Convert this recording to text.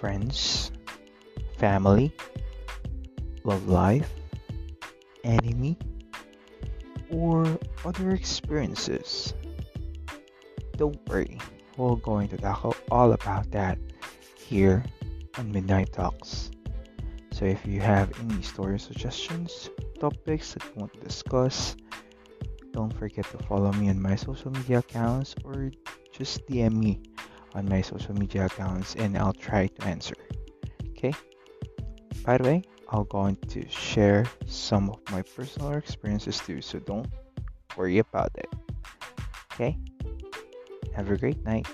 friends, family, love life, enemy, or other experiences. Don't worry, we're going to tackle all about that here on Midnight Talks. So if you have any story suggestions, topics that you want to discuss, don't forget to follow me on my social media accounts or just DM me on my social media accounts and I'll try to answer. Okay? By the way, I'll going to share some of my personal experiences too, so don't worry about it. Okay? Have a great night.